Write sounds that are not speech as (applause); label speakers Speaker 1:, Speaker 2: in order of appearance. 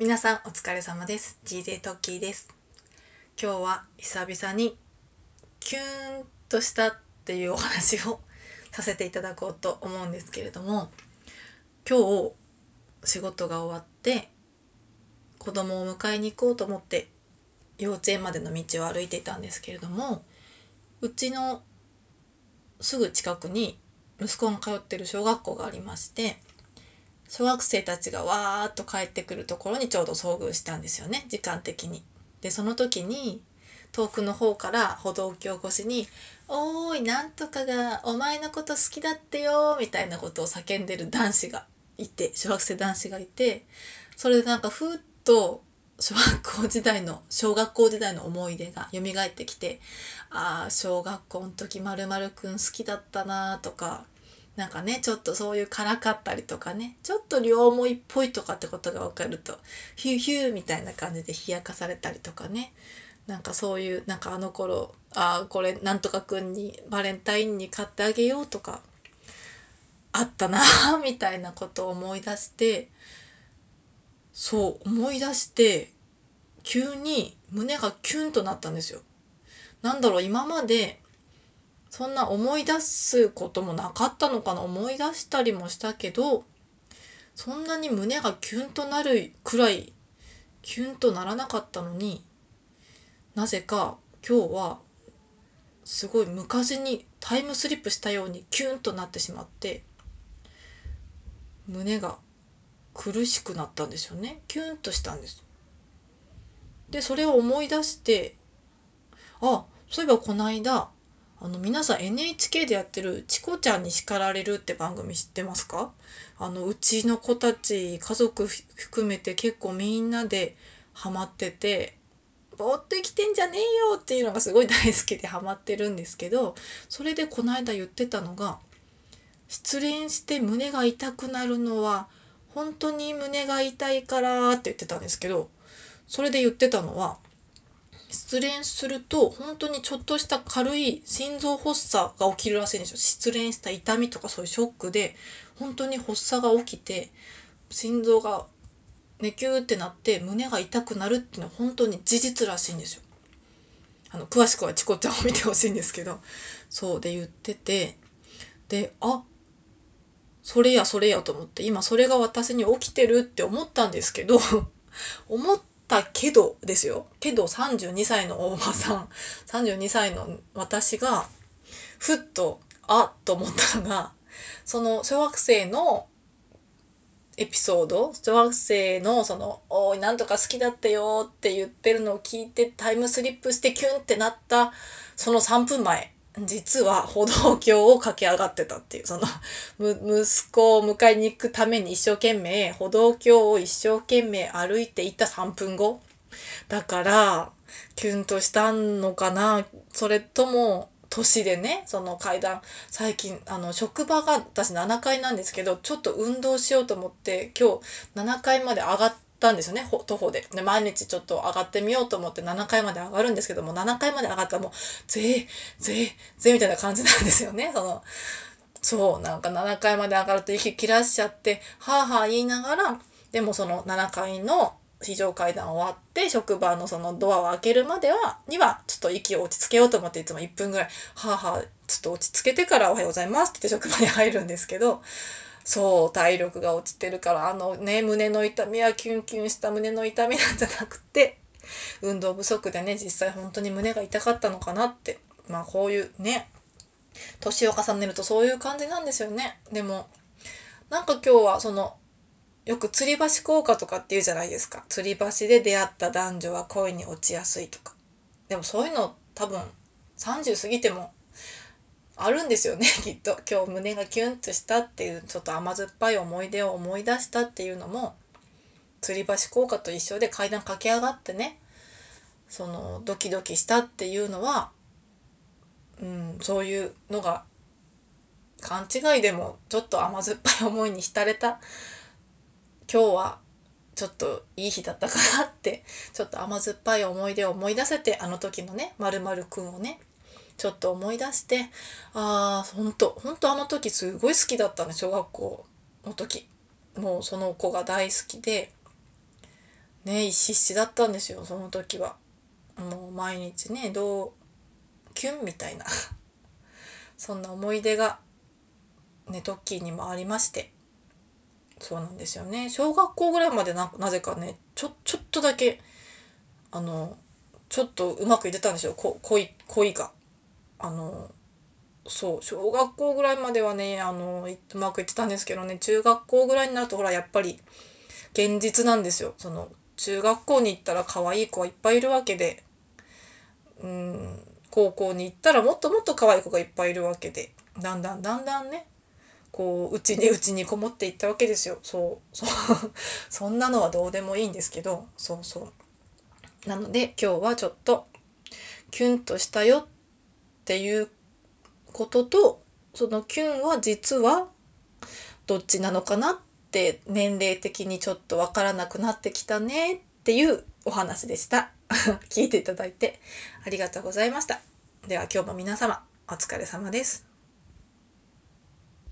Speaker 1: 皆さんお疲れ様です。DJ トッキーです。今日は久々にキューンとしたっていうお話をさせていただこうと思うんですけれども今日仕事が終わって子供を迎えに行こうと思って幼稚園までの道を歩いていたんですけれどもうちのすぐ近くに息子が通ってる小学校がありまして小学生たちがわーっと帰ってくるところにちょうど遭遇したんですよね時間的に。でその時に遠くの方から歩道橋越しに「おーいなんとかがお前のこと好きだってよ」みたいなことを叫んでる男子がいて小学生男子がいてそれでなんかふっと小学校時代の小学校時代の思い出が蘇ってきてああ小学校の時まるまるくん好きだったなとかなんかねちょっとそういうからかったりとかねちょっと両思いっぽいとかってことが分かるとヒューヒューみたいな感じで冷やかされたりとかねなんかそういうなんかあの頃ああこれなんとかくんにバレンタインに買ってあげようとかあったな (laughs) みたいなことを思い出してそう思い出して急に胸がキュンとなったんですよ。なんだろう今までそんな思い出すこともなかったのかな？思い出したりもしたけどそんなに胸がキュンとなるくらいキュンとならなかったのになぜか今日はすごい昔にタイムスリップしたようにキュンとなってしまって胸が苦しくなったんですよね。キュンとしたんです。でそれを思い出してあそういえばこの間あの皆さん NHK でやってる「チコちゃんに叱られる」って番組知ってますか？あのうちの子たち家族含めて結構みんなでハマってて「ぼーっと生きてんじゃねえよ」っていうのがすごい大好きでハマってるんですけどそれでこの間言ってたのが失恋して胸が痛くなるのは本当に胸が痛いからって言ってたんですけどそれで言ってたのは失恋すると本当にちょっとした軽い心臓発作が起きるらしいんですよ。失恋した痛みとかそういうショックで本当に発作が起きて心臓がねキューってなって胸が痛くなるっていうのは本当に事実らしいんですよ。あの詳しくはチコちゃんを見てほしいんですけど。そうで言ってて。であそれやそれやと思って今それが私に起きてるって思ったんですけど (laughs) 思ったけどですよ。けど32歳のおばさん32歳の私がふっとあっと思ったのがその小学生のエピソード小学生のその「おいなんとか好きだったよ」って言ってるのを聞いてタイムスリップしてキュンってなったその3分前。実は歩道橋を駆け上がってたっていうその息子を迎えに行くために一生懸命歩道橋を一生懸命歩いていた3分後。だからキュンとしたのかな。それとも年でねその階段最近あの職場が私7階なんですけどちょっと運動しようと思って今日7階まで上がってたんですよね徒歩で。で毎日ちょっと上がってみようと思って7階まで上がるんですけども7階まで上がったらもうぜーぜーぜーみたいな感じなんですよね。そのそうなんか7階まで上がると息切らしちゃってはあはあ言いながらでもその7階の非常階段終わって職場のそのドアを開けるまではにはちょっと息を落ち着けようと思っていつも1分ぐらいはあはあちょっと落ち着けてからおはようございますって言って職場に入るんですけどそう体力が落ちてるからあのね胸の痛みはキュンキュンした胸の痛みなんじゃなくて運動不足でね実際本当に胸が痛かったのかなって。まあこういうね年を重ねるとそういう感じなんですよね。でもなんか今日はそのよく吊り橋効果とかって言うじゃないですか。吊り橋で出会った男女は恋に落ちやすいとか。でもそういうの多分30過ぎてもあるんですよね (laughs) きっと。今日胸がキュンとしたっていうちょっと甘酸っぱい思い出を思い出したっていうのも吊り橋効果と一緒で階段駆け上がってねそのドキドキしたっていうのは、うん、そういうのが勘違いでもちょっと甘酸っぱい思いに浸れた。今日はちょっといい日だったかなってちょっと甘酸っぱい思い出を思い出せてあの時のねまるくんをねちょっと思い出してああほんとほんとあの時すごい好きだったね小学校の時。もうその子が大好きで。ね必死だったんですよその時は。もう毎日ねどうキュンみたいな。(laughs) そんな思い出がねトッキーにもありまして。そうなんですよね。小学校ぐらいまでななぜかねちょちょっとだけあのちょっとうまくいってたんですよ。恋恋が。あのそう小学校ぐらいまではねあのうまくいってたんですけどね中学校ぐらいになるとほらやっぱり現実なんですよ。その中学校に行ったら可愛い子はいっぱいいるわけでうん高校に行ったらもっともっと可愛い子がいっぱいいるわけでだんだんだんだんねこううちにうちにこもっていったわけですよ。そうそう (laughs) そんなのはどうでもいいんですけどそうそう。なので今日はちょっとキュンとしたよってっていうこととそのキュンは実はどっちなのかなって年齢的にちょっとわからなくなってきたねっていうお話でした。(laughs) 聞いていただいてありがとうございました。では今日も皆様お疲れ様です。